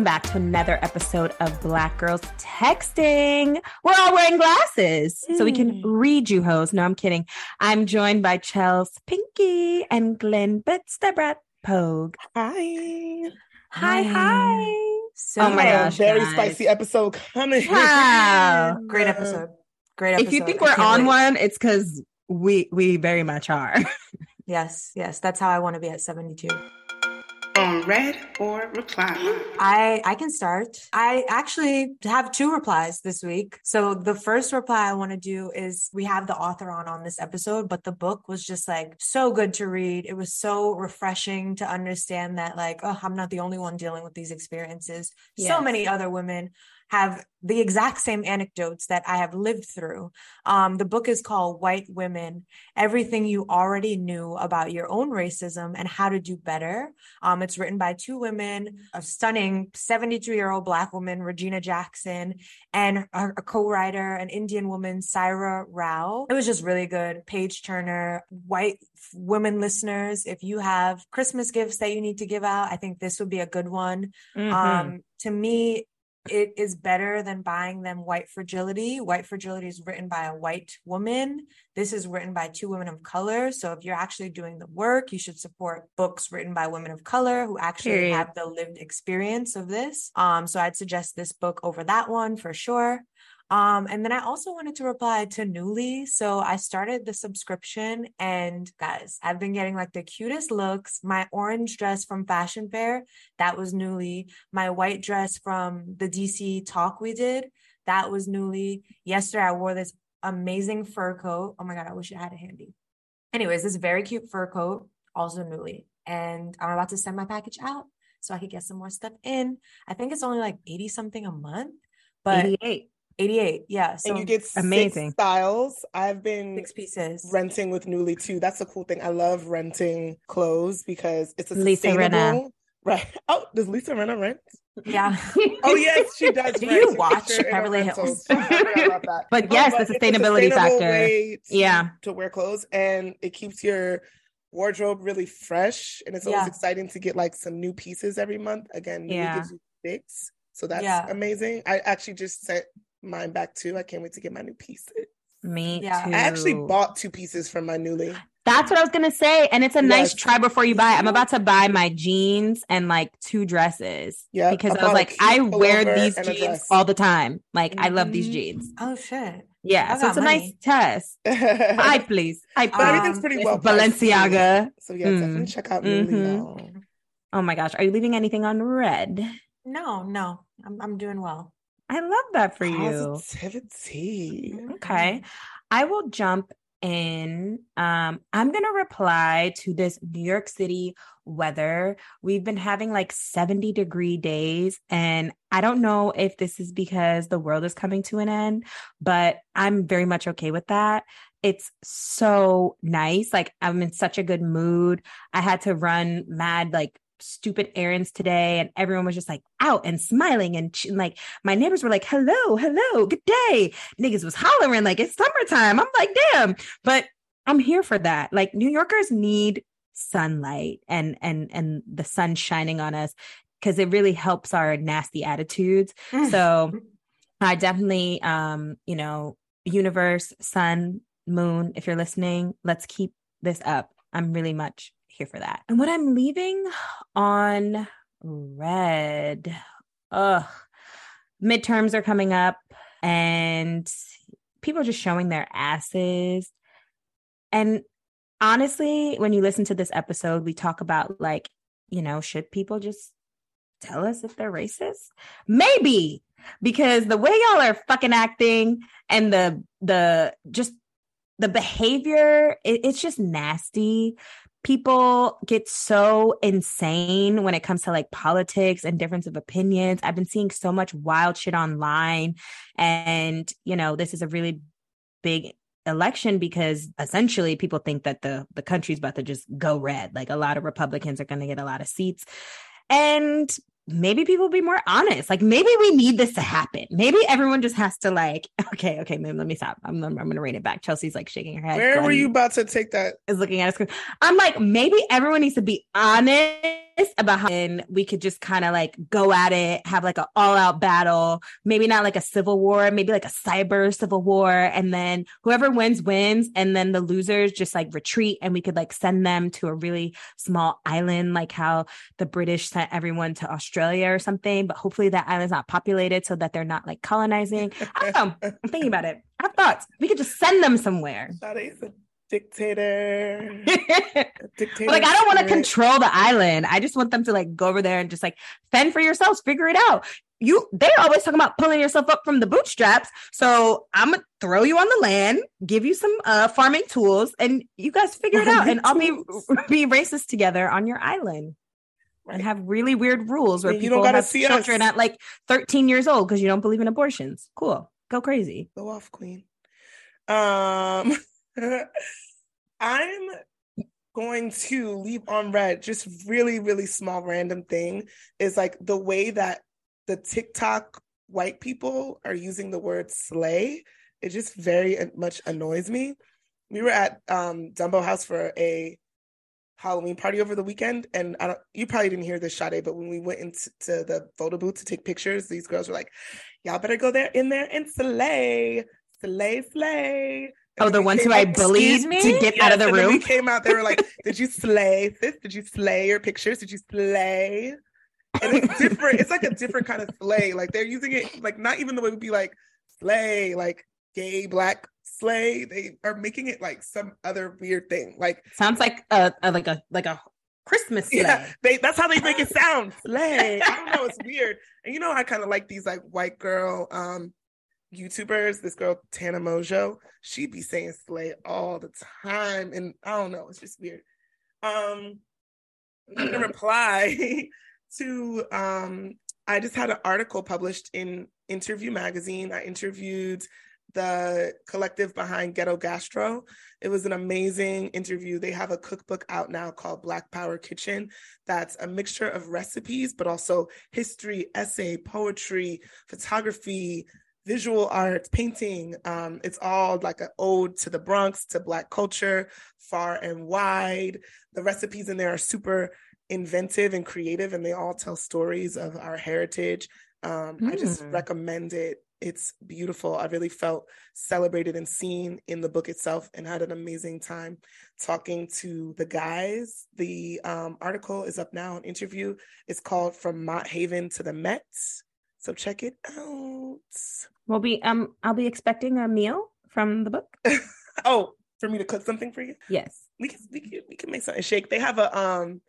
Welcome back to another episode of Black Girls Texting. We're all wearing glasses so we can read you, hoes. No, I'm kidding. I'm joined by Chels Pinky and Glenn Bitstebrat Pogue. Hi. Hi, hi. So, Oh my gosh, very guys. spicy episode coming. Wow. Great episode. Great episode. If you think I we're on wait. one, it's because we we very much are. Yes, yes. That's how I want to be at 72. On read or reply. I I can start. I actually have two replies this week. So the first reply I want to do is we have the author on on this episode, but the book was just like so good to read. It was so refreshing to understand that like oh, I'm not the only one dealing with these experiences. So many other women have the exact same anecdotes that I have lived through. Um, the book is called White Women: Everything You Already Knew About Your Own Racism and How to Do Better. Um, it's written by two women, a stunning 72 year old Black woman, Regina Jackson, and a, a co writer, an Indian woman, Saira Rao. It was just really good. Page Turner, white women listeners, if you have Christmas gifts that you need to give out, I think this would be a good one. Mhm. Um, to me, it is better than buying them White Fragility. White Fragility is written by a white woman. This is written by two women of color. So if you're actually doing the work, you should support books written by women of color who actually Period. have the lived experience of this. Um, so I'd suggest this book over that one for sure. Um, and then I also wanted to reply to Nuuly. So I started the subscription, and guys, I've been getting like the cutest looks. My orange dress from Fashion Fair, that was Nuuly. My white dress from the DC talk we did, that was Nuuly. Yesterday, I wore this amazing fur coat. Oh my God, I wish I had it handy. Anyways, this very cute fur coat, also Nuuly. And I'm about to send my package out so I could get some more stuff in. I think it's only like 80 something a month, but 88. 88. Yeah. So and you get amazing. six styles. I've been six pieces. renting with Nuuly too. That's a cool thing. I love renting clothes because it's a Lisa sustainable. Right. Oh, does Lisa Rinna rent? Yeah. Oh yes, she does. Do you watch featured in our Beverly. Hills? I forgot about that. But Oh, yes, the it's a sustainability factor. to- Yeah. to wear clothes, and it keeps your wardrobe really fresh. And it's always Yeah. exciting to get like some new pieces every month. Again, Yeah. gives you fix, so that's Yeah. amazing. I actually just sent mine back too. I can't wait to get my new pieces. Me Yeah. too. I actually bought two pieces from my Nuuly. That's what I was gonna say, and it's a nice try before you buy. I'm about to buy my jeans and like two dresses. Yeah, because I I was like, I wear these jeans all the time. Like I love these Mhm. jeans. Oh shit. Yeah, I so got it's a nice test. I please, I Um, please. everything's pretty It's well. priced. Balenciaga. So yeah, Mm. definitely check out Nuuly. Mhm. Oh my gosh, are you leaving anything on read? No, no. I'm I'm doing well. I love that for you. Positivity. Okay. I will jump in. Um, I'm going to reply to this New York City weather. We've been having like 70 degree days, and I don't know if this is because the world is coming to an end, but I'm very much okay with that. It's so nice. Like, I'm in such a good mood. I had to run mad, like, stupid errands today and everyone was just like out and smiling and, ch- and like my neighbors were like hello hello good day niggas was hollering like it's summertime. I'm like, damn, but I'm here for that. Like New Yorkers need sunlight and and and the sun shining on us because it really helps our nasty attitudes. So I definitely um, you know, universe, sun, moon, if you're listening, let's keep this up. I'm really much here for that. And what I'm leaving on read. Ugh. Midterms are coming up and people are just showing their asses. And honestly, when you listen to this episode, we talk about like, you know, should people just tell us if they're racist? Maybe because the way y'all are fucking acting and the the just the behavior, it, it's just nasty. People get so insane when it comes to like politics and difference of opinions. I've been seeing so much wild shit online. And, you know, this is a really big election because essentially people think that the the country's about to just go red like a lot of republicans are going to get a lot of seats and maybe people be more honest. Like maybe we need this to happen. Maybe everyone just has to like, okay, okay, let me stop. I'm, I'm, I'm gonna rein it back. Chelsea's like shaking her head. Where were you about to take that? Is looking at us. I'm like, maybe everyone needs to be honest about how we could just kind of like go at it, have like an all out battle, maybe not like a civil war, maybe like a cyber civil war. And then whoever wins, wins. And then the losers just like retreat and we could like send them to a really small island, like how the British sent everyone to Australia or something. But hopefully that island's not populated so that they're not like colonizing. I don't know. I'm thinking about it. I have thoughts. We could just send them somewhere. Sade's a dictator. Dictator like I don't want to control the island. I just want them to like go over there and just like fend for yourselves, figure it out. You they're always talking about pulling yourself up from the bootstraps. So I'm gonna throw you on the land, give you some uh farming tools, and you guys figure it out. And I'll be be racist together on your island. And have really weird rules where you people have see children us. at like 13 years old because you don't believe in abortions. Cool. Go crazy. Go off, queen. Um, I'm going to leave on read. Just really, really small, random thing is like the way that the TikTok white people are using the word slay. It just very much annoys me. We were at um, Dumbo House for a Halloween party over the weekend, and I don't. You probably didn't hear this, Sade, but when we went into the photo booth to take pictures, these girls were like, "Y'all better go there in there and slay, slay, slay." Oh, the ones who I bullied to get out of the room. We came out. They were like, "Did you slay, sis? Did you slay your pictures? Did you slay?" And it's different. it's like a different kind of slay. Like they're using it like not even the way we'd be like slay, like gay black slay. They are making it like some other weird thing. Like Sounds like a, a like a like a Christmas sleigh. yeah, they that's how they make it sound. Slay. I don't know. It's weird. And you know, I kind of like these like white girl um YouTubers. This girl Tana Mongeau, she be saying slay all the time, and I don't know. It's just weird. Um, I'm gonna reply to um. I just had an article published in Interview Magazine. I interviewed the collective behind Ghetto Gastro. It was an amazing interview. They have a cookbook out now called Black Power Kitchen that's a mixture of recipes, but also history, essay, poetry, photography, visual art, painting. Um, it's all like an ode to the Bronx, to Black culture, far and wide. The recipes in there are super inventive and creative, and they all tell stories of our heritage. Um, I just Mm. recommend it. It's beautiful. I really felt celebrated and seen in the book itself and had an amazing time talking to the guys. The um, article is up now, an interview. It's called From Mott Haven to the Mets. So check it out. We'll be um I'll be expecting a meal from the book. Oh, for me to cook something for you? Yes. We can we can, we can make something shake. They have a um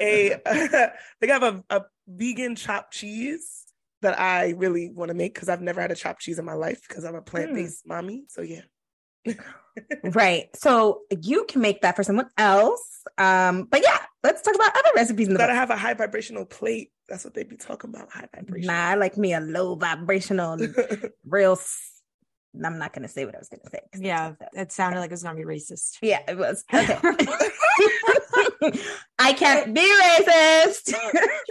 a they have a, a vegan chopped cheese that I really want to make because I've never had a chopped cheese in my life because I'm a plant based mommy. So yeah. Right. So you can make that for someone else. Um, but yeah, let's talk about other recipes in the Gotta book. have a high vibrational plate. That's what they be talking about. High vibration. Nah, I like me a low vibrational, real. s- I'm not gonna say what I was gonna say. Yeah, it sounded like it was gonna be racist. Yeah, it was. Okay. I can't be racist.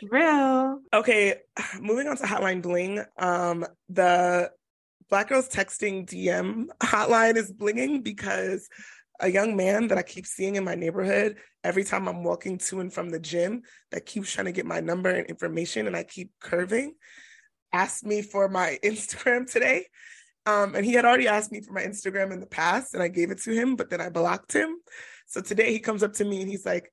True. Okay, moving on to Hotline Bling. Um, the Black Girls Texting DM hotline is blinging because a young man that I keep seeing in my neighborhood every time I'm walking to and from the gym that keeps trying to get my number and information, and I keep curving, asked me for my Instagram today. Um, and he had already asked me for my Instagram in the past, and I gave it to him, but then I blocked him. So today he comes up to me and he's like,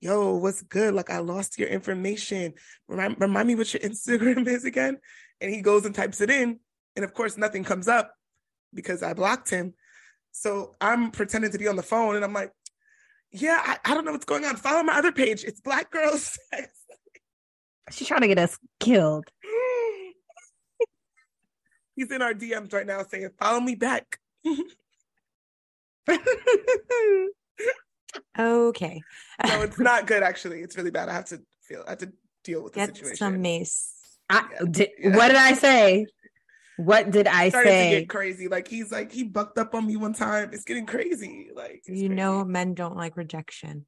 yo, what's good? Like, I lost your information. Remind, remind me what your Instagram is again. And he goes and types it in. And of course, nothing comes up because I blocked him. So I'm pretending to be on the phone and I'm like, yeah, I, I don't know what's going on. Follow my other page. It's Black Girls Sex. She's trying to get us killed. He's in our DMs right now saying, follow me back. Okay. no, it's not good. Actually, it's really bad. I have to feel. I have to deal with the Get situation. some mace. I, Yeah. did, Yeah. What did I say? What did I starting to get crazy. Like he's like he bucked up on me one time. It's getting crazy. Like You crazy. know, men don't like rejection.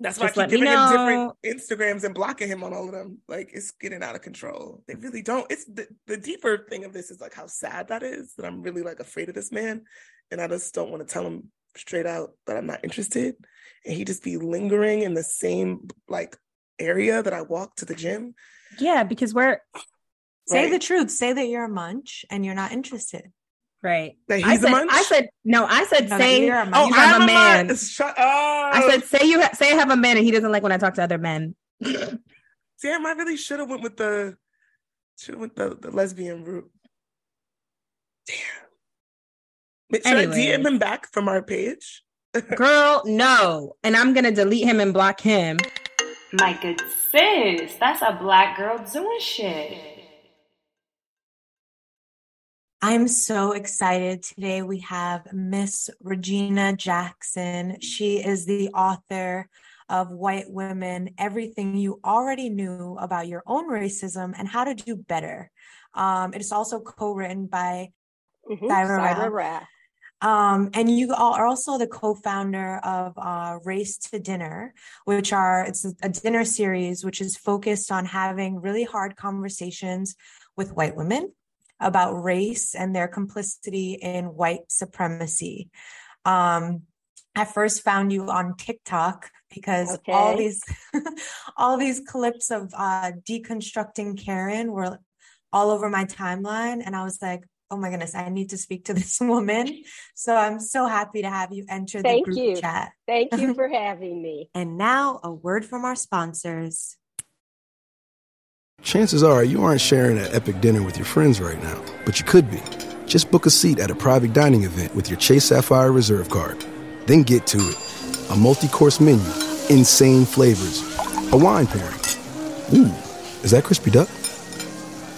That's why I let keep giving him different Instagrams and blocking him on all of them. Like it's getting out of control. They really don't. It's the, the deeper thing of this is like how sad that is. That I'm really like afraid of this man, and I just don't want to tell him straight out that I'm not interested. And he just be lingering in the same like area that I walk to the gym. yeah, because we're Say Right. the truth. Say that you're a munch and you're not interested. right. That I he's a said, munch. I said no. I said No, that say. you're a munch. oh, you have I'm a a man. man. Shut up. I said say you ha- say I have a man, and he doesn't like when I talk to other men. Damn, I really should have went with the should have went the, the lesbian route. Damn. But Should I DM him back from our page? Girl, no. And I'm gonna delete him and block him. My good sis, that's a black girl doing shit. I'm so excited. Today we have Miss Regina Jackson. She is the author of White Women Everything You Already Knew About Your Own Racism and How to Do Better. Um, it is also co written by Mhm, Saira Rao. Rao. Um, and you all are also the co-founder of uh, Race to Dinner, which are it's a dinner series which is focused on having really hard conversations with white women about race and their complicity in white supremacy. Um, I first found you on TikTok because all these all these clips of uh, deconstructing Karen were all over my timeline, and I was like, "Oh my goodness, I need to speak to this woman." So I'm so happy to have you enter the Thank group you. chat. Thank you for having me. And now a word from our sponsors. Chances are you aren't sharing an epic dinner with your friends right now, but you could be. Just book a seat at a private dining event with your Chase Sapphire Reserve card. Then get to it. A multi course menu, insane flavors, a wine pairing. Ooh, is that crispy duck?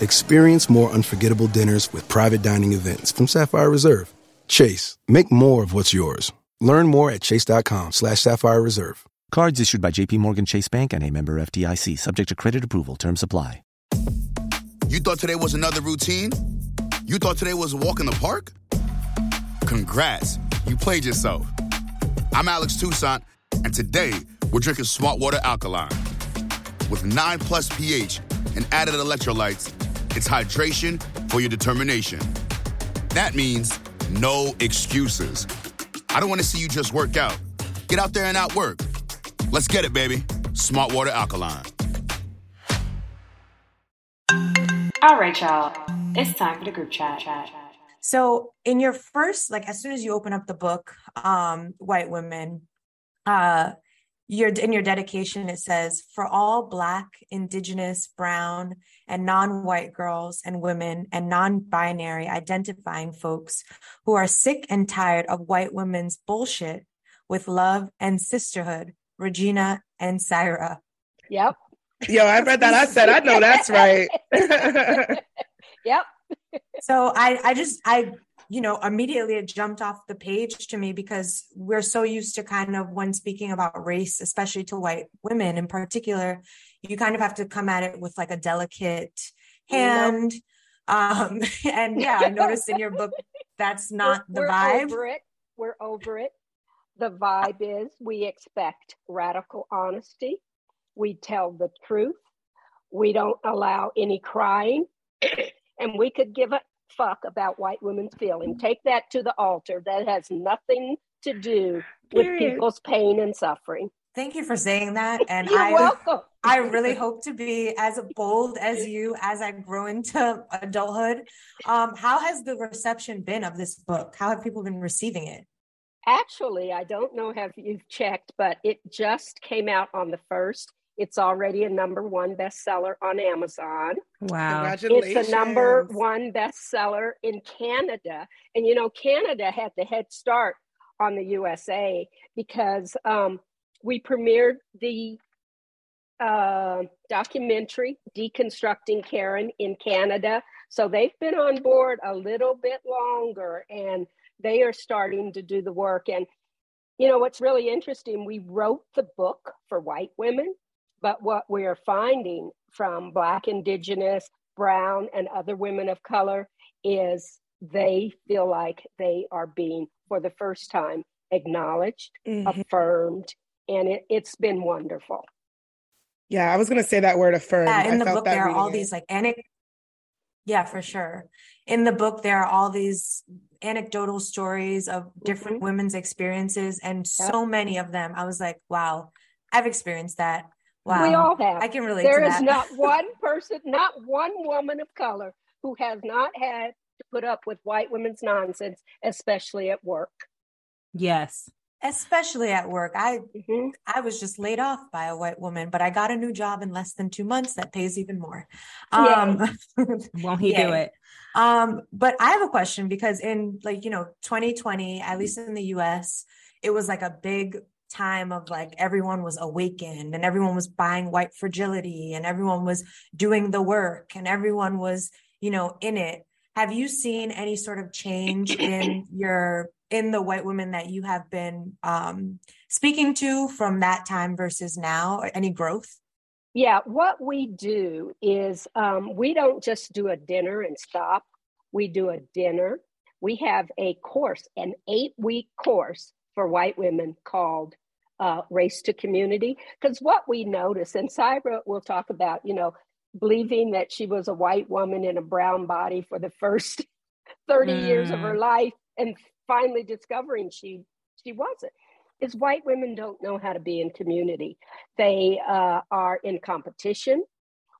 Experience more unforgettable dinners with private dining events from Sapphire Reserve. Chase, make more of what's yours. Learn more at chase.com slash sapphire reserve. Cards issued by JP Morgan Chase Bank and a member FDIC, subject to credit approval. Terms apply. You thought today was another routine? You thought today was a walk in the park? Congrats, you played yourself. I'm Alex Toussaint, and today we're drinking Smart Water Alkaline. With 9 plus pH and added electrolytes, it's hydration for your determination. That means no excuses. I don't want to see you just work out. Get out there and outwork. Let's get it, baby. Smart Water Alkaline. All right, y'all. It's time for the group chat. So in your first, like as soon as you open up the book, um, White Women, uh, your in your dedication it says for all black, indigenous, brown, and non-white girls and women and non-binary identifying folks who are sick and tired of white women's bullshit with love and sisterhood, Regina and Saira. Yep. Yo, I read that. I said, I know that's right. Yep. So I I just I you know immediately it jumped off the page to me because we're so used to kind of when speaking about race, especially to white women in particular, you kind of have to come at it with like a delicate hand. Um and yeah, I noticed in your book that's not the we're, vibe. We're over it. We're over it. The vibe is we expect radical honesty. We tell the truth. We don't allow any crying. and we could give a fuck about white women's feeling. Take that to the altar. That has nothing to do with Period. people's pain and suffering. Thank you for saying that. And You're I welcome. I really hope to be as bold as you as I grow into adulthood. Um, how has the reception been of this book? How have people been receiving it? Actually, I don't know if you've checked, but it just came out on the first. It's already a number one bestseller on Amazon. Wow. Congratulations. It's a number one bestseller in Canada. And you know, Canada had the head start on the USA because um, we premiered the uh, documentary Deconstructing Karen in Canada. So they've been on board a little bit longer. And they are starting to do the work. And, you know, what's really interesting, we wrote the book for white women, but what we are finding from Black, Indigenous, Brown, and other women of color is they feel like they are being, for the first time, acknowledged, mm-hmm. affirmed, and it, it's been wonderful. Yeah, I was going to say that word affirmed. Yeah, in I the book, there are all it. these like anecdotes. Yeah, for sure. In the book, there are all these anecdotal stories of different mm-hmm. women's experiences, and yep. so many of them. I was like, wow, I've experienced that. Wow. We all have. I can relate There is not one person, not one woman of color who has not had to put up with white women's nonsense, especially at work. Yes especially at work. I mm-hmm. I was just laid off by a white woman, but I got a new job in less than two months that pays even more. Um, Won't he do it? Um, but I have a question because in like you know 2020, at least in the U.S., it was like a big time of like everyone was awakened and everyone was buying white fragility and everyone was doing the work and everyone was you know in it have you seen any sort of change in your in the white women that you have been um, speaking to from that time versus now? Any growth? Yeah, what we do is um, we don't just do a dinner and stop. We do a dinner. We have a course, an eight week course for white women called uh, Race to Community. Because what we notice, and Saira will talk about, you know, believing that she was a white woman in a brown body for the first 30 mm. years of her mm. life and finally discovering she she wasn't is white women don't know how to be in community they uh, are in competition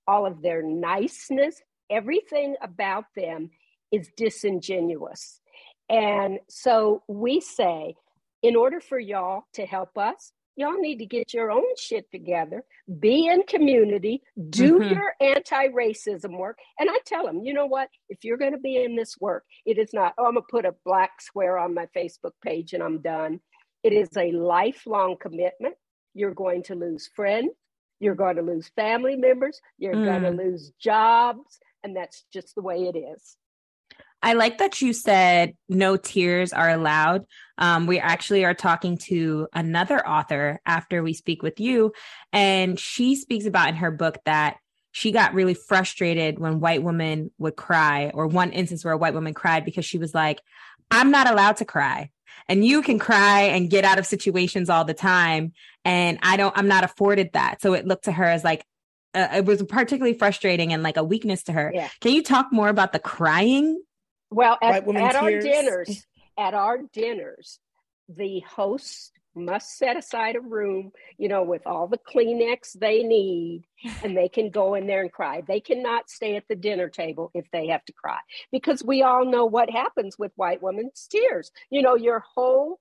all of their niceness everything about them is disingenuous and so we say in order for y'all to help us y'all need to get your own shit together, be in community, do mm-hmm. your anti racism work. And I tell them, you know what? If you're going to be in this work, it is not, oh, I'm going to put a black square on my Facebook page and I'm done. It is a lifelong commitment. You're going to lose friends, you're going to lose family members, you're mm. going to lose jobs. And that's just the way it is. I like that you said no tears are allowed. Um, we actually are talking to another author after we speak with you, and she speaks about in her book that she got really frustrated when white women would cry, or one instance where a white woman cried because she was like, I'm not allowed to cry. And you can cry and get out of situations all the time. And I don't, I'm not afforded that. So it looked to her as like, uh, it was particularly frustrating and like a weakness to her. Yeah. Can you talk more about the crying well, at, at our dinners, at our dinners, the host must set aside a room, you know, with all the Kleenex they need, and they can go in there and cry. They cannot stay at the dinner table if they have to cry, because we all know what happens with white women's tears. You know, your whole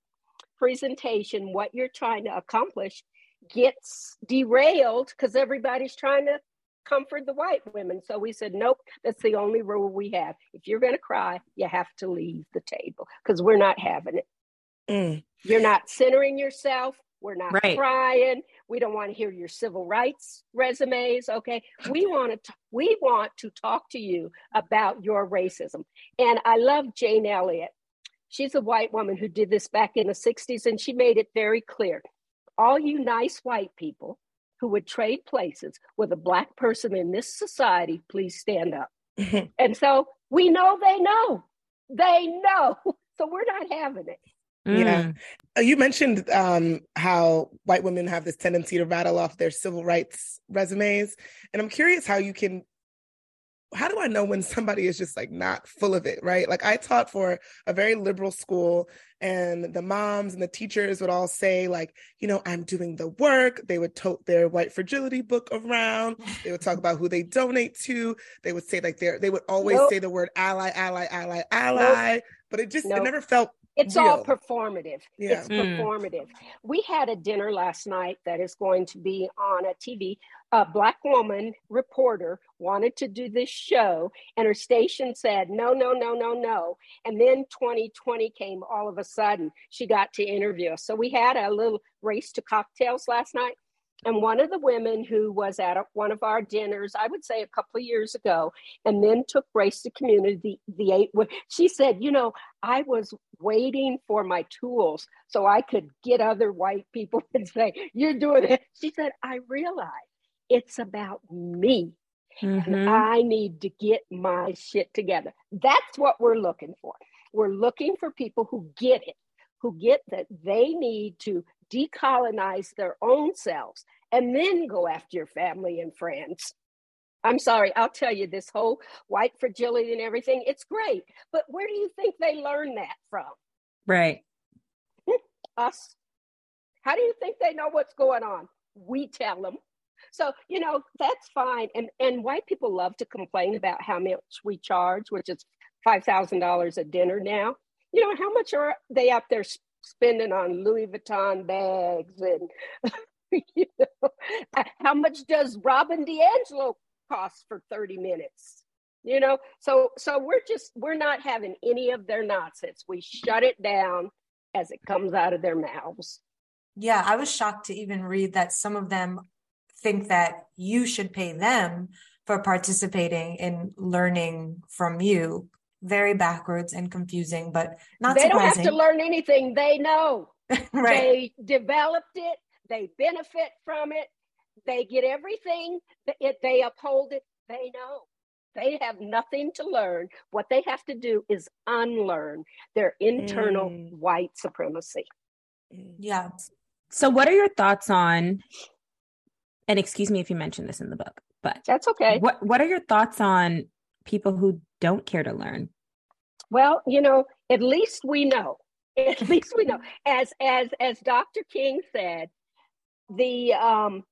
presentation, what you're trying to accomplish, gets derailed because everybody's trying to comfort the white women. So we said, nope, that's the only rule we have. If you're going to cry, you have to leave the table because we're not having it. Mm. You're not centering yourself. We're not right. crying. We don't want to hear your civil rights resumes. Okay, we want to we want to talk to you about your racism. And I love Jane Elliott. She's a white woman who did this back in the '60s, and she made it very clear. All you nice white people who would trade places with a black person in this society, please stand up. and so we know they know. They know. So we're not having it. Yeah. Mm. Uh, you mentioned um, how white women have this tendency to rattle off their civil rights resumes. And I'm curious how you can how do I know when somebody is just like not full of it, right? Like I taught for a very liberal school and the moms and the teachers would all say like, you know, I'm doing the work. They would tote their white fragility book around. They would talk about who they donate to. They would say like they're, they would always nope. say the word ally, ally, ally, ally, nope. but it just, nope. it never felt it's real. all performative. Yeah. It's mm. performative. We had a dinner last night that is going to be on a TV a black woman reporter wanted to do this show and her station said no no no no no and then 2020 came all of a sudden she got to interview us so we had a little race to cocktails last night And one of the women who was at one of our dinners, I would say a couple of years ago, and then took Race to Community, the, the eight, she said, You know, I was waiting for my tools so I could get other white people and say, You're doing it. She said, I realize it's about me. Mhm. And I need to get my shit together. That's what we're looking for. We're looking for people who get it, who get that they need to decolonize their own selves and then go after your family and friends. I'm sorry, I'll tell you this whole white fragility and everything, it's great. But where do you think they learn that from? Right. Us. How do you think they know what's going on? We tell them. So, you know, that's fine. And and white people love to complain about how much we charge, which is $5,000 a dinner now. You know, how much are they out there spending on Louis Vuitton bags and you know, how much does Robin DiAngelo cost for 30 minutes? You know, so so we're just we're not having any of their nonsense. We shut it down as it comes out of their mouths. Yeah, I was shocked to even read that some of them think that you should pay them for participating in learning from you. Very backwards and confusing, but not they don't have to learn anything. They know. right. They developed it. They benefit from it. They get everything. It, they uphold it. They know. They have nothing to learn. What they have to do is unlearn their internal Mm. white supremacy. Yeah. So, what are your thoughts on? And excuse me if you mentioned this in the book, but That's okay. what what are your thoughts on people who don't care to learn? Well, you know, at least we know. At least we know. As as as Dr. King said, the um,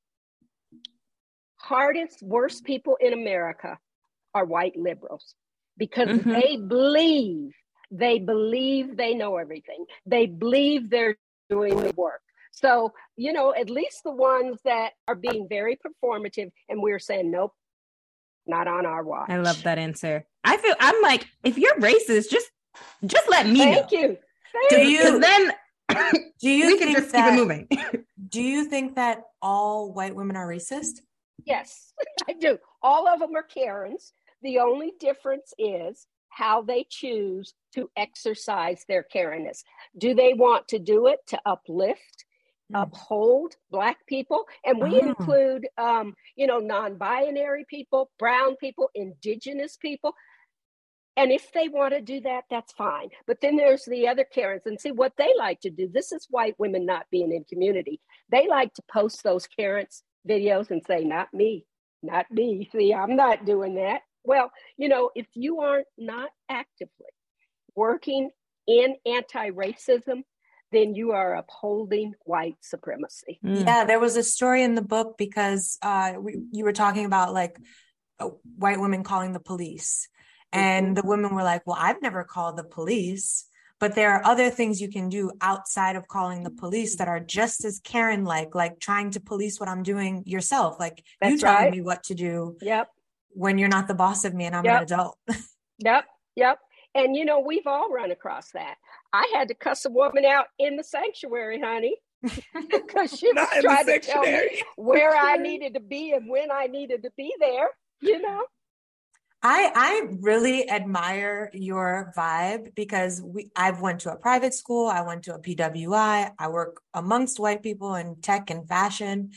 hardest, worst people in America are white liberals because Mhm. they believe they believe they know everything. They believe they're doing the work. So, you know, at least the ones that are being very performative, and we're saying, nope, not on our watch. I love that answer. I feel I'm like, if you're racist, just just let me Thank know. you. Thank Do you. you- then Do you we can think just that, keep it moving. Do you think that all white women are racist? Yes, I do. All of them are Karens. The only difference is how they choose to exercise their Karenness. Do they want to do it to uplift. Uphold Black people? And we Oh. include, um, you know, non binary people, brown people, indigenous people. And if they want to do that, that's fine. But then there's the other Karens, and see what they like to do. This is white women not being in community. They like to post those Karens videos and say, "Not me, not me." See, I'm not doing that. Well, you know, if you aren't not actively working in anti-racism, then you are upholding white supremacy. Mm. Yeah, there was a story in the book because uh, we, you were talking about like uh, white women calling the police, and the women were like, "Well, I've never called the police." But there are other things you can do outside of calling the police that are just as Karen like, like trying to police what I'm doing yourself. Like you telling right. me what to do Yep. when you're not the boss of me and I'm Yep. an adult. Yep, yep. And you know, we've all run across that. I had to cuss a woman out in the sanctuary, honey, because she was Not in the trying to tell me where I needed to be and when I needed to be there. You know, I I really admire your vibe because we I've went to a private school, I went to a PWI, I work amongst white people in tech and fashion,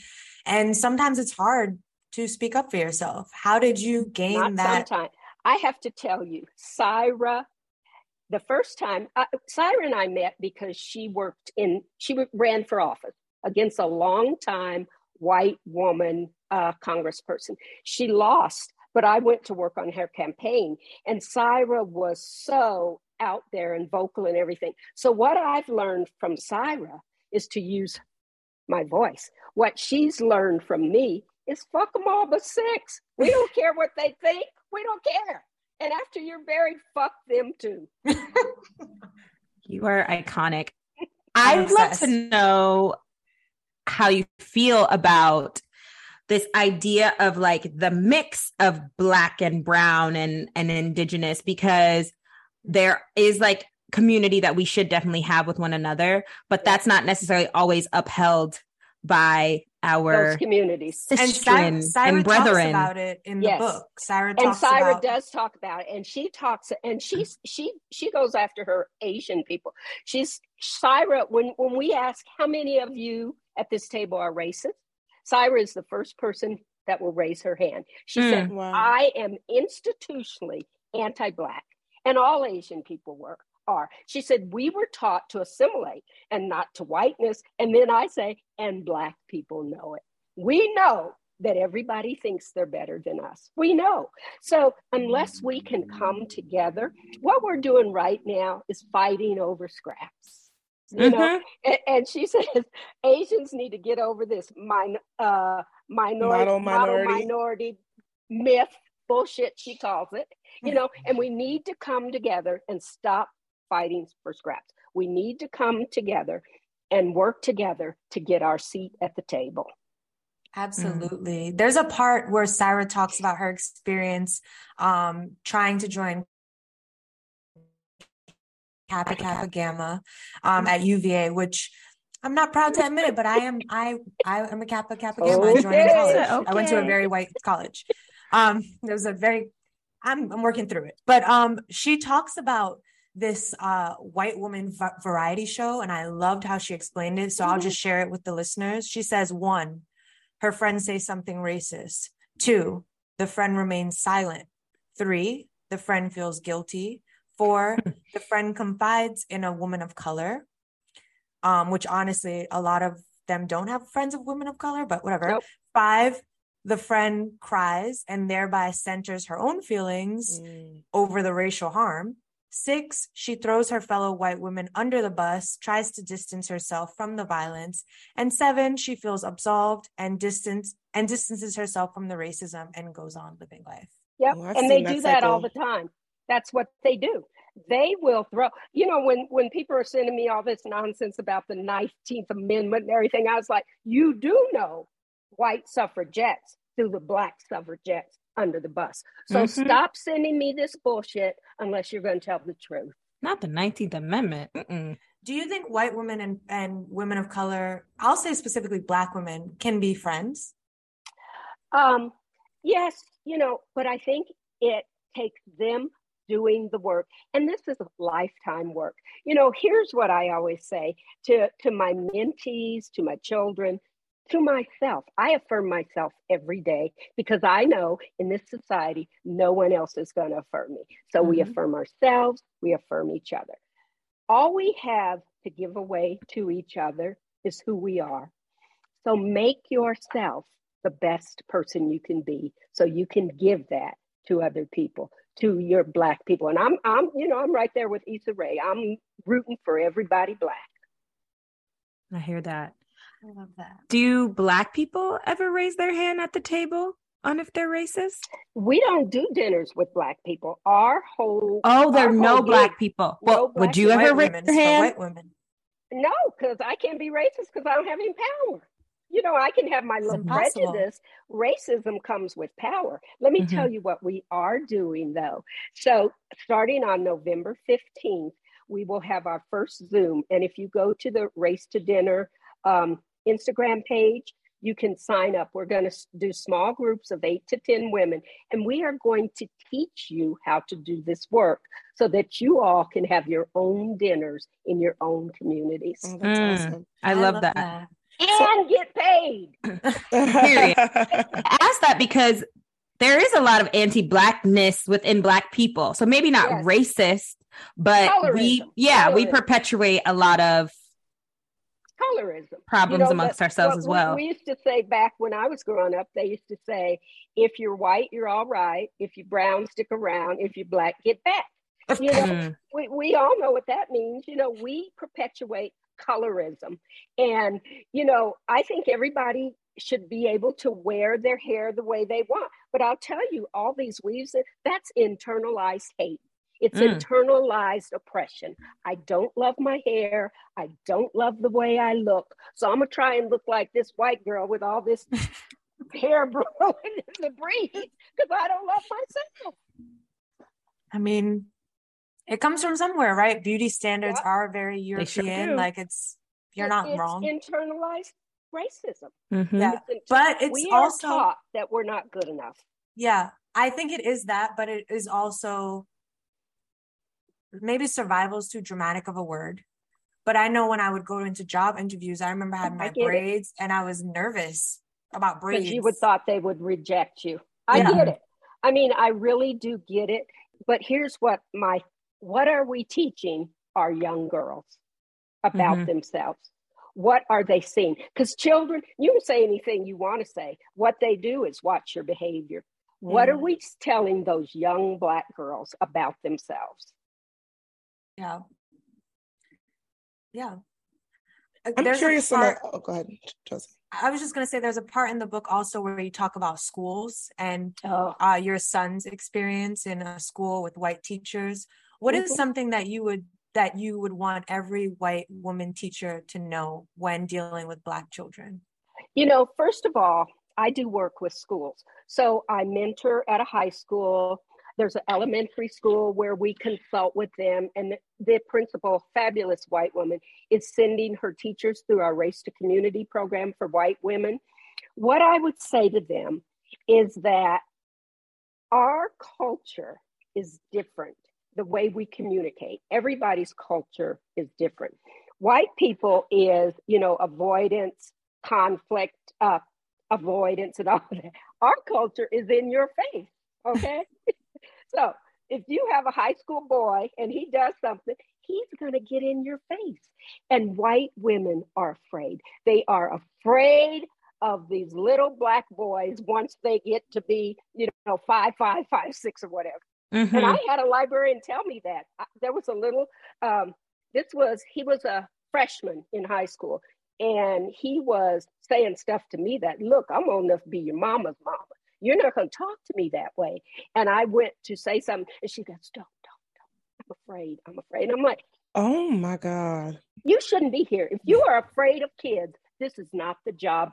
and sometimes it's hard to speak up for yourself. How did you gain not that? sometime. I have to tell you, Saira. The first time, uh, and I met because she worked in, she ran for office against a long-time white woman uh, congressperson. She lost, but I went to work on her campaign, and Saira was so out there and vocal and everything. So what I've learned from Saira is to use my voice. What she's learned from me is fuck them all but six. We don't care what they think. We don't care. And after you're buried, fuck them too. You are iconic. I'd love to know how you feel about this idea of like the mix of black and brown and and indigenous because there is like community that we should definitely have with one another but that's not necessarily always upheld by our those communities. And sistren Saira, and, Saira talks brethren. about it in the book. Saira and talks Saira about does talk about it, and she talks, and she's she she goes after her Asian people. She's Saira. When when we ask how many of you at this table are racist, Saira is the first person that will raise her hand. She Mm. said, Wow. "I am institutionally anti-black, and all Asian people were." Are. She said, We were taught to assimilate and not to whiteness. And then I say, and black people know it. We know that everybody thinks they're better than us. We know. So unless we can come together, what we're doing right now is fighting over scraps. You know, Mhm. and, and she says Asians need to get over this min- uh, minority, Model model minority. minority myth bullshit. She calls it. You know, and we need to come together and stop fighting for scraps. We need to come together and work together to get our seat at the table. Absolutely. There's a part where Sarah talks about her experience um, trying to join Kappa Kappa Gamma um, at UVA, which I'm not proud to admit it, but I am I I am a Kappa Kappa Gamma. I joined in Okay, college. I went to a very white college. Um, there was a very I'm I'm working through it, but um, she talks about this uh white woman va- variety show, and I loved how she explained it. So I'll just share it with the listeners. She says one her friend says something racist. Two, the friend remains silent. Three, the friend feels guilty. Four, the friend confides in a woman of color, um, which honestly, a lot of them don't have friends of women of color, but whatever. Nope. Five, the friend cries and thereby centers her own feelings Mm. over the racial harm. Six, she throws her fellow white women under the bus, tries to distance herself from the violence. And seven, she feels absolved and distance and distances herself from the racism and goes on living life. Yep. Oh, and they that do that all the time. That's what they do. They will throw, you know, when when people are sending me all this nonsense about the 19th Amendment and everything, I was like, you do know white suffragettes threw the black suffragettes under the bus. So Mhm. stop sending me this bullshit unless you're going to tell the truth. Not the 19th Amendment. Mm-mm. Do you think white women and, and women of color, I'll say specifically black women, can be friends? Um, yes, you know, but I think it takes them doing the work, and this is a lifetime work. You know, here's what I always say to to my mentees, to my children, to myself. I affirm myself every day because I know in this society, no one else is going to affirm me. So we Mhm. affirm ourselves, we affirm each other. All we have to give away to each other is who we are. So make yourself the best person you can be so you can give that to other people, to your black people. And I'm I'm you know, I'm right there with Issa Rae. I'm rooting for everybody black. I hear that. I love that. Do black people ever raise their hand at the table on if they're racist? We don't do dinners with black people. Our whole Oh, there are no black gig- people. no Well, black would you ever raise your hand? white women. No, because I can't be racist because I don't have any power. You know, I can have my It's little impossible. prejudice. Racism comes with power. Let me Mhm. tell you what we are doing though. So, starting on November 15th, we will have our first Zoom. And if you go to the Race to Dinner um, Instagram page, you can sign up. We're going to do small groups of eight to 10 women, and we are going to teach you how to do this work so that you all can have your own dinners in your own communities Oh, that's Mm. awesome. I, love, that. and get paid. Period. I ask that because there is a lot of anti-blackness within black people. So maybe not Yes. racist, but we Colorism. yeah, we perpetuate a lot of colorism. Problems You amongst but ourselves as well. We, used to say back when I was growing up, they used to say, if you're white, you're all right. If you're brown, stick around. If you're black, get back. You know, we, we all know what that means. You know, we perpetuate colorism. And, you know, I think everybody should be able to wear their hair the way they want. But I'll tell you, all these weaves, that's internalized hate. It's Mm. internalized oppression. I don't love my hair. I don't love the way I look. So I'm going to try and look like this white girl with all this hair blowing in the breeze because I don't love myself. I mean, it comes from somewhere, right? Beauty standards Yep. are very They sure European. Like it's you're not it's wrong. Internalized racism. Mhm. Yeah. It's- But it's we also taught that we're not good enough. Yeah, I think it is that, but it is also maybe survival is too dramatic of a word. But I know when I would go into job interviews, I remember having my get it. braids and I was nervous about braids. you would thought they would reject you. I Yeah. get it. I mean, I really do get it. But here's what my what are we teaching our young girls about Mhm. themselves? What are they seeing? Because children, you can say anything you want to say. What they do is watch your behavior. What are we telling those young black girls about themselves? Yeah. Yeah. Uh, I'm there's a curious part- about. Oh, go ahead, Josie. I was just gonna say there's a part in the book also where you talk about schools and Oh, uh, your son's experience in a school with white teachers. What is Mhm. something that you would that you would want every white woman teacher to know when dealing with black children? You know, first of all, I do work with schools. So I mentor at a high school. There's an elementary school where we consult with them, and the principal, fabulous white woman, is sending her teachers through our Race to Community program for white women. What I would say to them is that our culture is different, the way we communicate. Everybody's culture is different. White people is, you know, avoidance, conflict, uh, avoidance, and all that. Our culture is in your face, okay? so if you have a high school boy and he does something, he's going to get in your face. And white women are afraid. They are afraid of these little black boys once they get to be, you know, five, five, five, six, or whatever. Mhm. And I had a librarian tell me that I- there was a little. Um, this was he was a freshman in high school, and he was saying stuff to me that look, I'm old enough to be your mama's mama. You're not going to talk to me that way. And I went to say something, and she goes, "Don't, don't, don't. I'm afraid. I'm afraid." And I'm like, Oh my God. "You shouldn't be here. If you are afraid of kids, this is not the job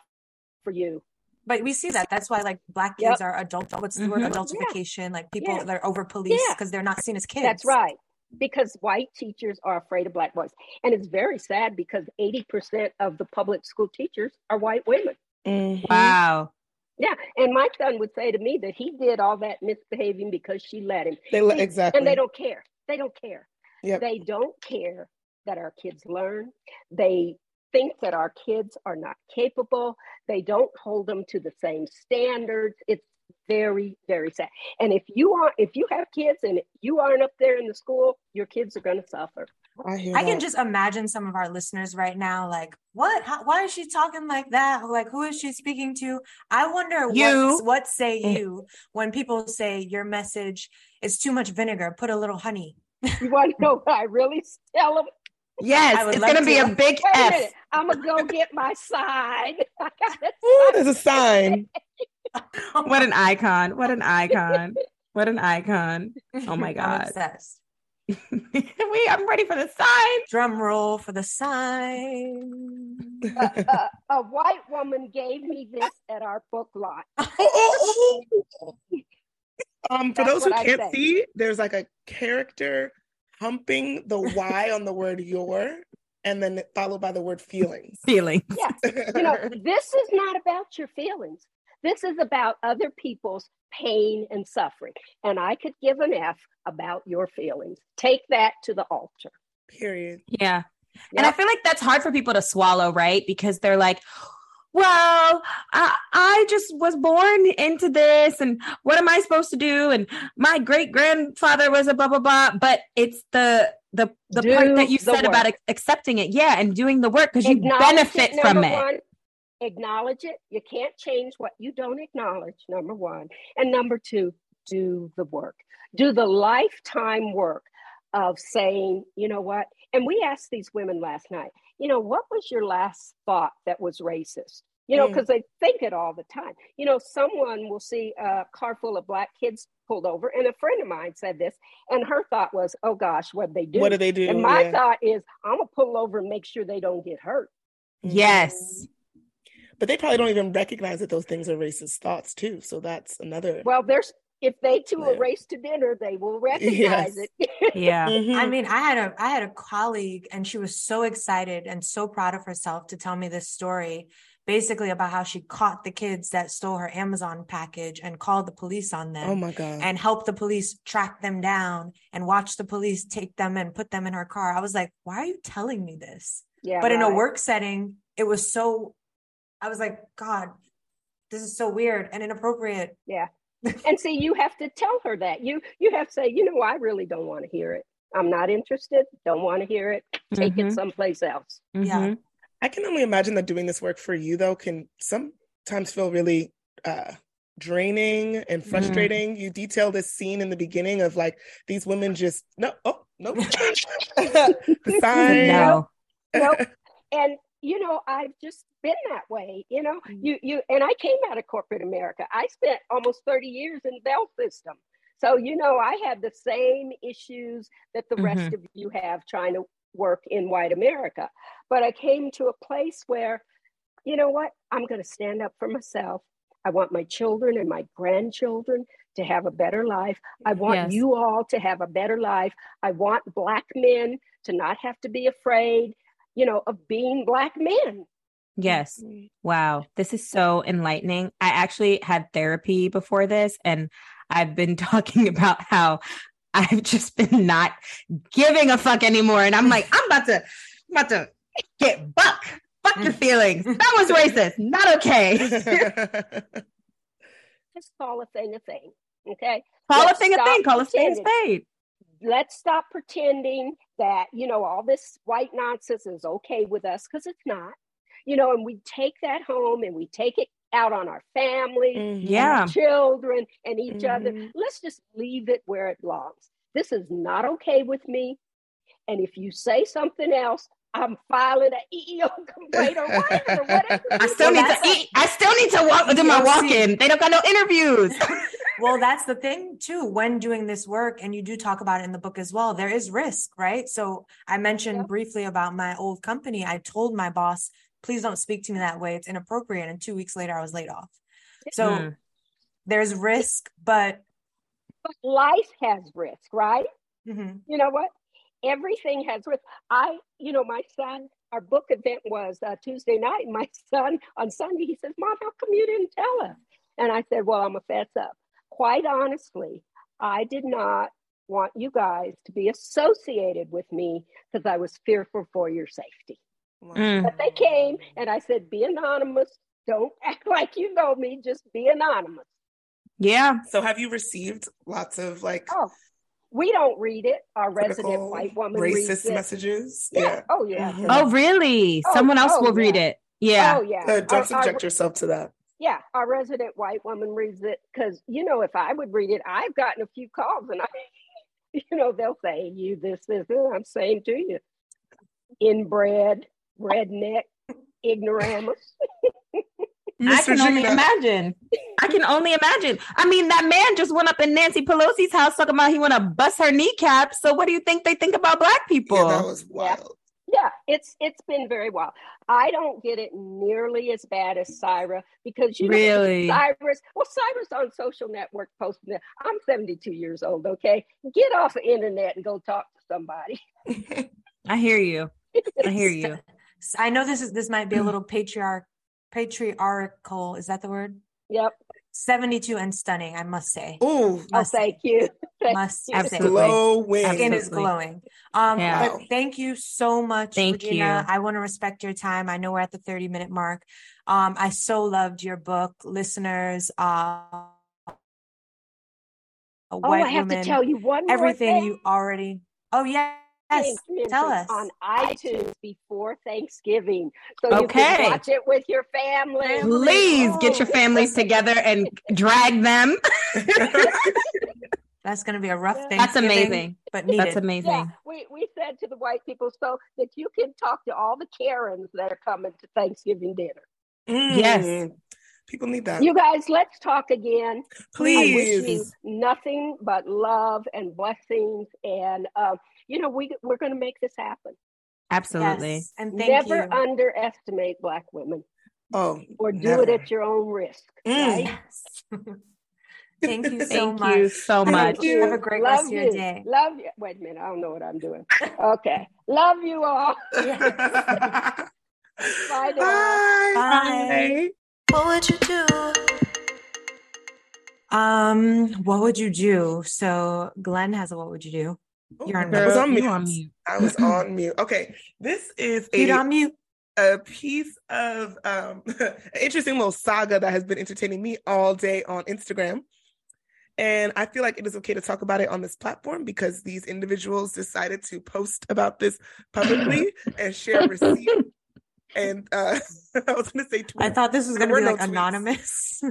for you." But we see that. That's why like black Yep. kids are adult. What's the word? Mhm. Adultification. Like people Yeah. they're over policed Yeah. because they're not seen as kids. That's right. Because white teachers are afraid of black boys. And it's very sad because 80% of the public school teachers are white women. Mhm. Wow. Yeah. And my son would say to me that he did all that misbehaving because she let him. They let exactly. And they don't care. They don't care. Yep. They don't care that our kids learn. They think that our kids are not capable. They don't hold them to the same standards. It's very, very sad. And if you are, if you have kids and you aren't up there in the school, your kids are going to suffer. I hear I can just imagine some of our listeners right now, like, what? How, why is she talking like that? Like, who is she speaking to? I wonder You. what what say Mm. you when people say your message is too much vinegar. Put a little honey. You want to know what I really tell them? Yes, it's gonna be a big Wait a F. minute. I'm going to go get my sign. I got it. Ooh, there's a sign. What an icon. What an icon. What an icon. Oh my I'm God. obsessed. We I'm ready for the sign. Drum roll for the sign. a, a, a white woman gave me this at our book lot. Oh, oh, oh. Um, for That's those who I can't say. see, there's like a character humping the Y on the word your, and then followed by the word feelings. Feelings. Yeah. You know, this is not about your feelings. This is about other people's pain and suffering. And I could give an F about your feelings. Take that to the altar. Period. Yeah. And I feel like that's hard for people to swallow, right? Because they're like, well, I, I just was born into this, and what am I supposed to do? And my great grandfather was a blah blah blah. But it's the the the part that you the said about work. ac- accepting it, yeah, and doing the work because you benefit from number it. One, acknowledge it. You can't change what you don't acknowledge, number one. And number two, do the work. Do the lifetime work of saying, you know what? And we asked these women last night, you know, what was your last thought that was racist? You know, Mm. because they think it all the time. You know, someone will see a car full of black kids pulled over, and a friend of mine said this, and her thought was, oh gosh, what'd they do? What do they do? And my Yeah. thought is, I'm gonna pull over and make sure they don't get hurt. Yes. But they probably don't even recognize that those things are racist thoughts too. So that's another. Well, there's if they two Yeah. are race to dinner, they will recognize Yes. it. Yeah. Mhm. I mean, I had a I had a colleague and she was so excited and so proud of herself to tell me this story basically about how she caught the kids that stole her Amazon package and called the police on them. Oh my God. And helped the police track them down and watch the police take them and put them in her car. I was like, why are you telling me this? Yeah. but in a work setting, it was so, I was like, God, this is so weird and inappropriate. Yeah. and see, you have to tell her that. You you have to say, you know, I really don't want to hear it. I'm not interested. Don't want to hear it. Take Mhm. it someplace else. Yeah. Mhm. I can only imagine that doing this work for you though can sometimes feel really uh draining and Mm-hmm. frustrating. You detail this scene in the beginning of like these women just no oh nope. the sign. No. Nope. and you know, I've just been that way. You know, mm. you you and I came out of corporate America. I spent almost 30 years in the Bell system. So, you know, I had the same issues that the rest mm-hmm. of you have trying to work in white America. But I came to a place where, you know what? I'm going to stand up for myself. I want my children and my grandchildren to have a better life. I want Yes. you all to have a better life. I want Black men to not have to be afraid, you know, of being Black men. Yes. Wow. This is so enlightening. I actually had therapy before this, and I've been talking about how I've just been not giving a fuck anymore. And I'm like, I'm about to, I'm about to get buck. Fuck your mm. feelings. That was racist. Not okay. Just call a thing a thing. Okay. Call a Let's thing a thing. Call a spade a spade. Let's stop pretending that you know all this white nonsense is okay with us because it's not you know and we take that home and we take it out on our family and Yeah. our children and each other Mhm. let's just leave it where it belongs this is not okay with me and if you say something else i'm filing an eo complaint or whatever whatever I still need to eat. I still need to walk do my walk in. They don't got no interviews. Well, that's the thing too. When doing this work, and you do talk about it in the book as well, there is risk, right? So I mentioned Yeah. briefly about my old company. I told my boss, please don't speak to me that way. It's inappropriate. And two weeks later, I was laid off. So Mm. there's risk, but but life has risk right mhm, you know what? Everything has risk. I, you know, my son, our book event was uh, Tuesday night. And my son on Sunday, he says, Mom, how come you didn't tell us? And I said, Well, I'm a fess up. Quite honestly, I did not want you guys to be associated with me because I was fearful for your safety. Mm. But they came and I said, Be anonymous. Don't act like you know me. Just be anonymous. Yeah. So have you received lots of like Oh, we don't read it. Our resident white woman reads racist it. messages? Yeah. Oh, yeah. Mhm. Oh, really? Oh, Someone else oh, will read yeah. it. Yeah. Oh yeah. Uh, don't Our- our- subject yourself to that. Yeah, our resident white woman reads it because you know if I would read it, I've gotten a few calls and I, you know, they'll say you this this. this. I'm saying to you, inbred, redneck, ignoramus. I can only imagine. I can only imagine. I mean, that man just went up in Nancy Pelosi's house talking about he want to bust her kneecap. So what do you think they think about black people? Yeah, that was wild. Yeah, it's it's been very wild. I don't get it nearly as bad as Saira because you know Saira's. Well, Saira's on social network posting that I'm 72 years old. Okay, get off the internet and go talk to somebody. I hear you. I hear you. i know this is this might be a little patriarch patriarchal. Is that the word? Yep. 72 and stunning, I must say. Ooh, Oh, Must say. thank you. Thank Must you. say. Absolutely. glowing. Skin is glowing. Um, Yeah. but thank you so much, Thank Regina. you. I want to respect your time. I know we're at the 30 minute mark. Um, I so loved your book, listeners. Uh, a Oh, I have woman, to tell you one more everything thing. you already. Oh yes, tell us. on iTunes before Thanksgiving, so you can watch it with your family. Please get your Oh. families together and drag them. That's going to be a rough thing. That's amazing. but needed. That's amazing. Yeah, we, we said to the white people so that you can talk to all the Karens that are coming to Thanksgiving dinner. Yes. Mm. People need that. You guys, let's talk again. I wish you Please. nothing but love and blessings, and um, you know we we're going to make this happen. Absolutely. Yes. And thank Never you. underestimate Black women, Oh, or do never. it at your own risk. Mm. Right? Yes. thank you so Thank much. you so Have a- much. you. Have a great Love rest of your you. day. Love you. Wait a minute. I don't know what I'm doing. Okay. Love you all. Bye. Bye. Bye. What would you do? Um, what would you do? So Glenn has a what would you do? You're on I was on mute. You on mute. I was on mute. Okay, this is a on mute. a piece of um, an interesting little saga that has been entertaining me all day on Instagram. And I feel like it is okay to talk about it on this platform because these individuals decided to post about this publicly and share receipt. And uh, I was going to say, I thought this was gonna be no like tweets. anonymous.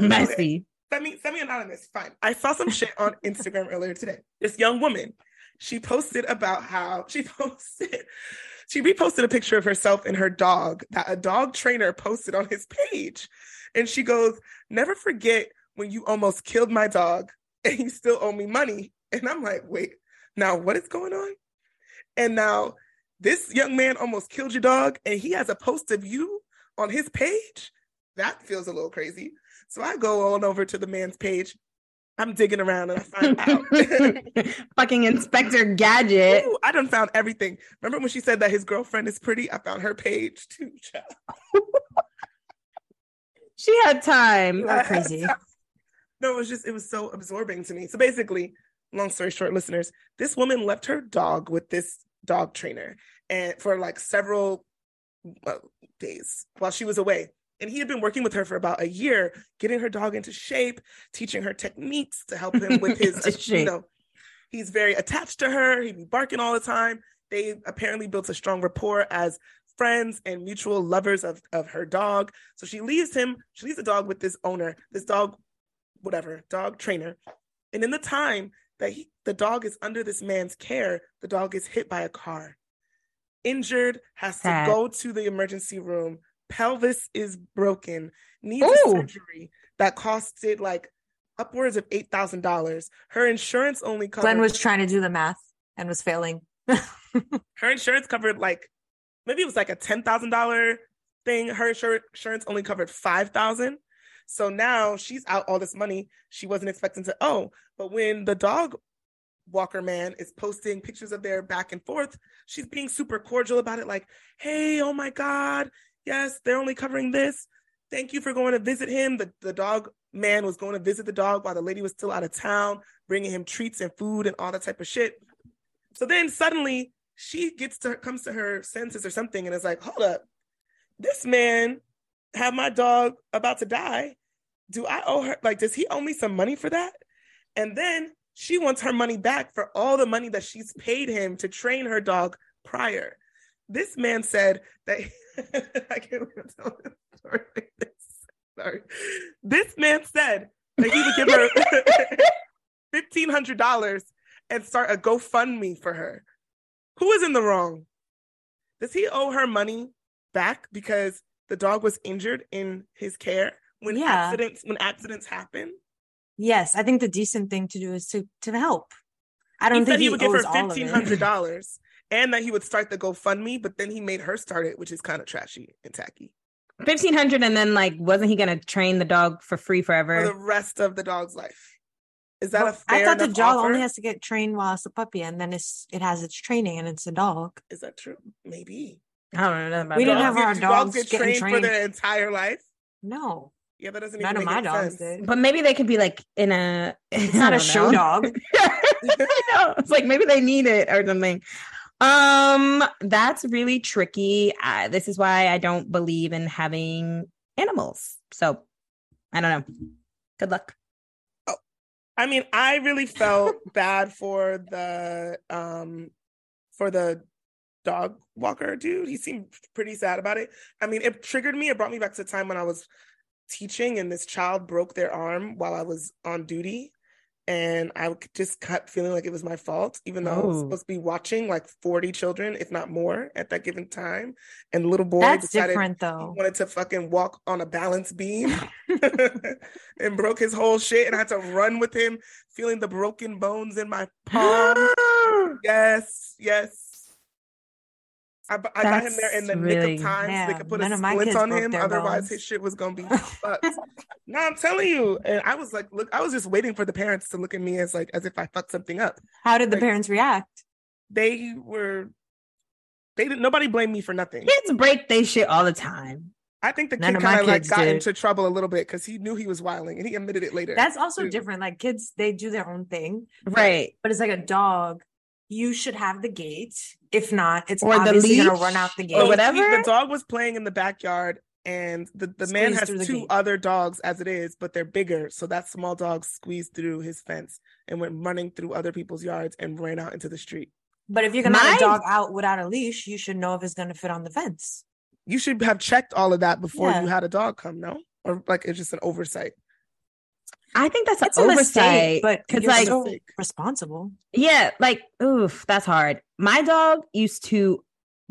Messy. Semi semi anonymous. Fine. I saw some shit on Instagram earlier today. This young woman, she posted about how she posted, she reposted a picture of herself and her dog that a dog trainer posted on his page, and she goes, "Never forget when you almost killed my dog and you still owe me money." And I'm like, wait, now what is going on? And now this young man almost killed your dog, and he has a post of you on his page. That feels a little crazy. So I go on over to the man's page. I'm digging around and I find out. Fucking Inspector Gadget. Ooh, I done found everything. Remember when she said that his girlfriend is pretty? I found her page too. child. She had time. You are crazy. No, it was just it was so absorbing to me. So basically, long story short, listeners, this woman left her dog with this dog trainer and for like several days while she was away. And he had been working with her for about a year, getting her dog into shape, teaching her techniques to help him with his, you know, he's very attached to her. He'd be barking all the time. They apparently built a strong rapport as friends and mutual lovers of, of her dog. So she leaves him, she leaves the dog with this owner, this dog, whatever, dog trainer. And in the time that he, the dog is under this man's care, the dog is hit by a car. Injured, has Sad. to go to the emergency room. Pelvis is broken, needs Ooh. a surgery that costed like upwards of $8,000. Her insurance only covered Glenn was trying to do the math and was failing. her insurance covered like maybe it was like a ten thousand dollar thing. Her insurance only covered five thousand. So now she's out all this money she wasn't expecting to owe. But when the dog walker man is posting pictures of their back and forth, she's being super cordial about it, like, hey, oh my God, yes, they're only covering this. Thank you for going to visit him. The, the dog man was going to visit the dog while the lady was still out of town, bringing him treats and food and all that type of shit. So then suddenly she gets to comes to her senses or something and is like, hold up, this man had my dog about to die. Do I owe her like does he owe me some money for that? And then she wants her money back for all the money that she's paid him to train her dog prior. This man said that I can't even tell this story like this. Sorry. This man said that he would give her fifteen hundred dollars and start a GoFundMe for her. Who is in the wrong? Does he owe her money back because the dog was injured in his care when Yeah. accidents when accidents happen? Yes, I think the decent thing to do is to to help. I don't he think said he, would give her owes all of fifteen hundred dollars and that he would start the GoFundMe, but then he made her start it, which is kind of trashy and tacky. Fifteen hundred, and then like, wasn't he gonna train the dog for free forever For the rest of the dog's life. Is that a Well, fair I thought the dog offer? only has to get trained while it's a puppy, and then it's it has its training, and it's a dog. Is that true? Maybe. I don't know nothing about We didn't have Dogs our get- dogs get getting trained, for their entire life. No, Yeah, that doesn't none even of make my dogs sense. did. But maybe they could be like in a. It's not a show dog. I know. It's like maybe they need it or something. Um, that's really tricky. Uh, this is why I don't believe in having animals. So I don't know. Good luck. Oh, I mean, I really felt bad for the um for the dog walker dude. He seemed pretty sad about it. I mean, it triggered me. It brought me back to the time when I was teaching and this child broke their arm while I was on duty. And I just kept feeling like it was my fault, even though I was Oh. supposed to be watching like 40 children, if not more, at that given time. And little boy That's decided different, he though. wanted to fucking walk on a balance beam and broke his whole shit. And I had to run with him, feeling the broken bones in my palm. yes, yes. I, I got him there in the That's nick of time so they could put none a splint on him. Otherwise, bones. his shit was gonna be fucked. no, I'm telling you. And I was like, look, I was just waiting for the parents to look at me as like as if I fucked something up. How did the parents react? They were They didn't. Nobody blamed me for nothing. Kids break they shit all the time. I think the None kid kind of like got did. into trouble a little bit because he knew he was wilding and he admitted it later. That's also too. different. Like kids, they do their own thing, Right. but it's like a dog. You should have the gate. If not, it's Or the obviously gonna run out the gate. So he- whatever. the dog was playing in the backyard, and the, the man has the two gate. other dogs as it is, but they're bigger. So that small dog squeezed through his fence and went running through other people's yards and ran out into the street. But if you're gonna let a dog out without a leash, you should know if it's gonna fit on the fence. You should have checked all of that before Yeah. you had a dog come, no? Or like it's just an oversight. I think that's It's an a oversight. mistake, but because you're like so responsible. Yeah, like oof, that's hard. My dog used to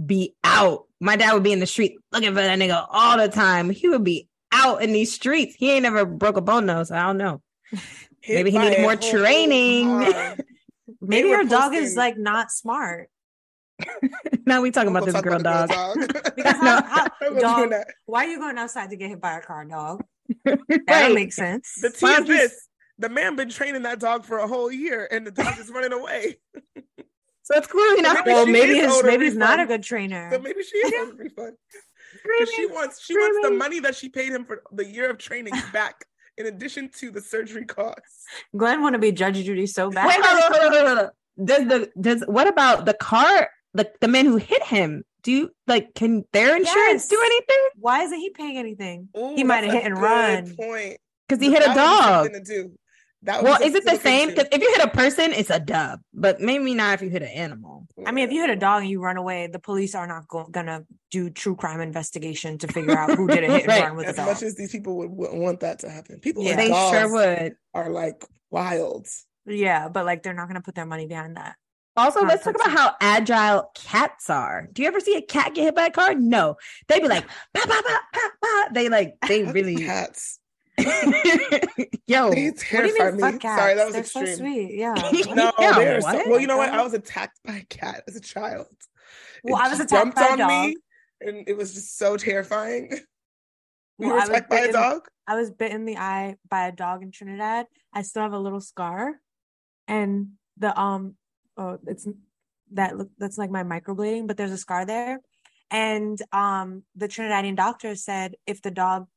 be out. My dad would be in the street looking for that nigga all the time. He would be out in these streets. He ain't never broke a bone though, so I don't know. Hit Maybe he needed more training. Maybe were your dog is like not smart. now we talking about this talk girl about dog. the girl Because how, how, I'm not doing dog, why are you going outside to get hit by a car, dog? That Right. don't sense. The tea Why is you- this. The man been training that dog for a whole year and the dog is running away. So it's clearly not Maybe well, maybe his maybe he's not a good trainer. So maybe she is refund. Because she wants she wants the money that she paid him for the year of training back in addition to the surgery costs. Glenn want to be Judge Judy so bad. Wait, hold on, hold on, hold on, hold on. Does the does what about the car? The the man who hit him? Do you like? Can their insurance Yes. do anything? Why isn't he paying anything? Ooh, He might have hit and run. Point. Because he hit a That would be dog. do. That Well, is it the same? Because if you hit a person, it's a dub, but maybe not if you hit an animal. I mean, if you hit a dog and you run away, the police are not go- gonna do true crime investigation to figure out who did a hit and Right. run with a as dog. much as these people would, would want that to happen, people Yeah. with They dogs sure would. are like wild. yeah, but like they're not gonna put their money behind that. Also, Not let's talk about how agile cats are. Do you ever see a cat get hit by a car? No, they'd be like, "Bah, bah, bah, bah, bah." they like, they really, Cats. yo, They What do you mean, me. cats? Sorry, that was They're extreme. so sweet. Yeah. No, Yeah, they're so, well. You know what? I was attacked by a cat as a child. Well, It I was attacked by a on dog. me, and it was just so terrifying. You Well, were I was attacked by a dog. I was bitten in the eye by a dog in Trinidad. I still have a little scar, and the um, oh, it's that look that's like my microblading, but there's a scar there, and um, the Trinidadian doctor said if the dog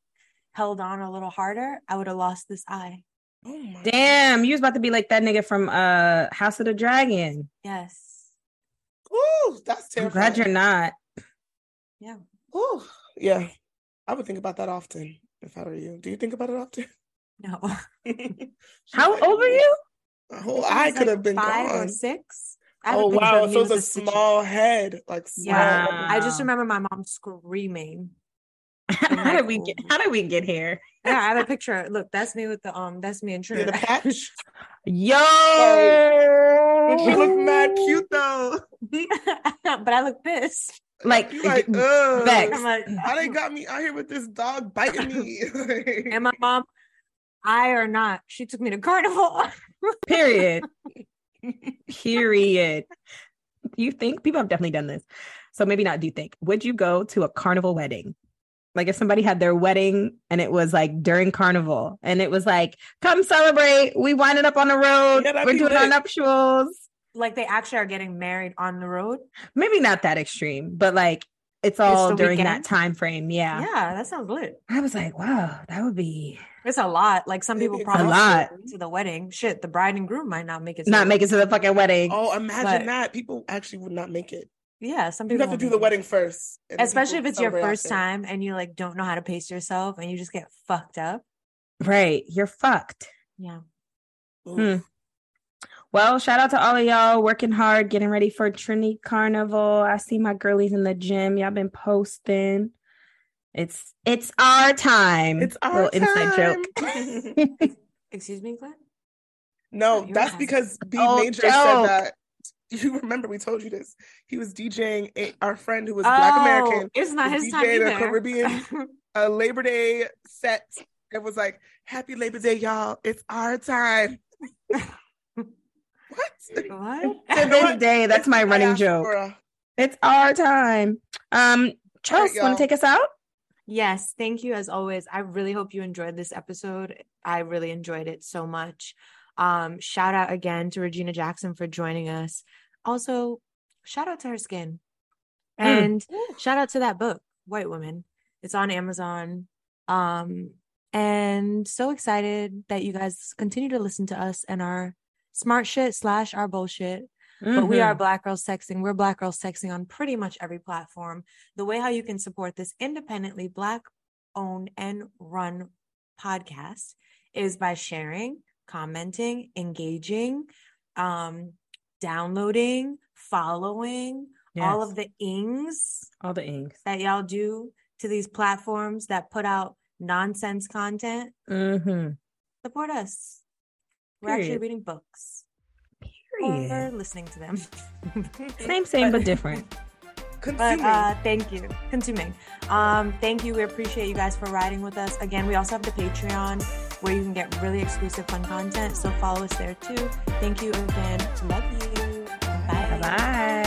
held on a little harder, I would have lost this eye. Oh my damn, you was about to be like that nigga from uh House of the Dragon. Yes. Ooh, that's I'm glad you're not. Yeah. Ooh, yeah, I would think about that often if I were you. Do you think about it often? No. How old are you? A whole eye was, could have been five gone. or six. I Oh wow! of me So it's a the situ- small head, like small. Yeah. I just remember my mom screaming. how did we get? How did we get here? Yeah, I have a picture. Look, that's me with the um. That's me in Yeah, the patch. Yo, She looked mad cute though. but I look pissed. Like, You like, ugh. Vex. I'm like, How they got me out here with this dog biting me? and my mom, I or not, she took me to carnival. period. period. You think people have definitely done this? So maybe not. Do you think? Would you go to a carnival wedding? Like if somebody had their wedding and it was like during carnival and it was like, come celebrate. We winding up on the road. Yeah, We're be doing our nuptials. like they actually are getting married on the road. Maybe not that extreme, but like it's all the during that time frame. Yeah. Yeah, that sounds lit. I was like, wow, that would be It's a lot. Like some people It's a probably lot. to the wedding. Shit, the bride and groom might not make it. to not the- make it to the fucking wedding. oh, imagine But- that. People actually would not make it. Yeah, some You people have to do the wedding first, especially if it's your first after. time and you like don't know how to pace yourself and you just get fucked up. Right. You're fucked. Yeah. Hmm. Well, shout out to all of y'all working hard, getting ready for Trinity Carnival. I see my girlies in the gym. Y'all been posting. It's it's our time. It's our Little inside joke. Excuse me, Glenn. No, oh, Your that's time. because B Oh, Major said that. You remember we told you this. He was DJing a, our friend who was Black oh, American. Oh, It's not was his time DJing a. Caribbean a Labor Day set. It was like, Happy Labor Day, y'all. It's our time. What? what? to this day, that's my running joke. Diaspora. It's our time. Um, Charles, y'all. want to take us out? Yes, thank you as always. I really hope you enjoyed this episode. I really enjoyed it so much. Um, shout out again to Regina Jackson for joining us. Also, shout out to her skin. And shout out to that book, White Woman. It's on Amazon. Um, and so excited that you guys continue to listen to us and our smart shit slash our bullshit. But we are Mhm. Black Girls Texting. We're Black Girls Texting on pretty much every platform. The way how you can support this independently Black owned and run podcast is by sharing, commenting, engaging, um, downloading, following, all of the ings all the inks. that y'all do to these platforms that put out nonsense content. Mm-hmm. Support us. We're actually reading books Period. or listening to them. Same, same, but different. But uh, thank you. Consuming. Um, thank you. We appreciate you guys for riding with us. Again, we also have the Patreon where you can get really exclusive fun content. So follow us there too. Thank you again. Love you. Bye. Bye.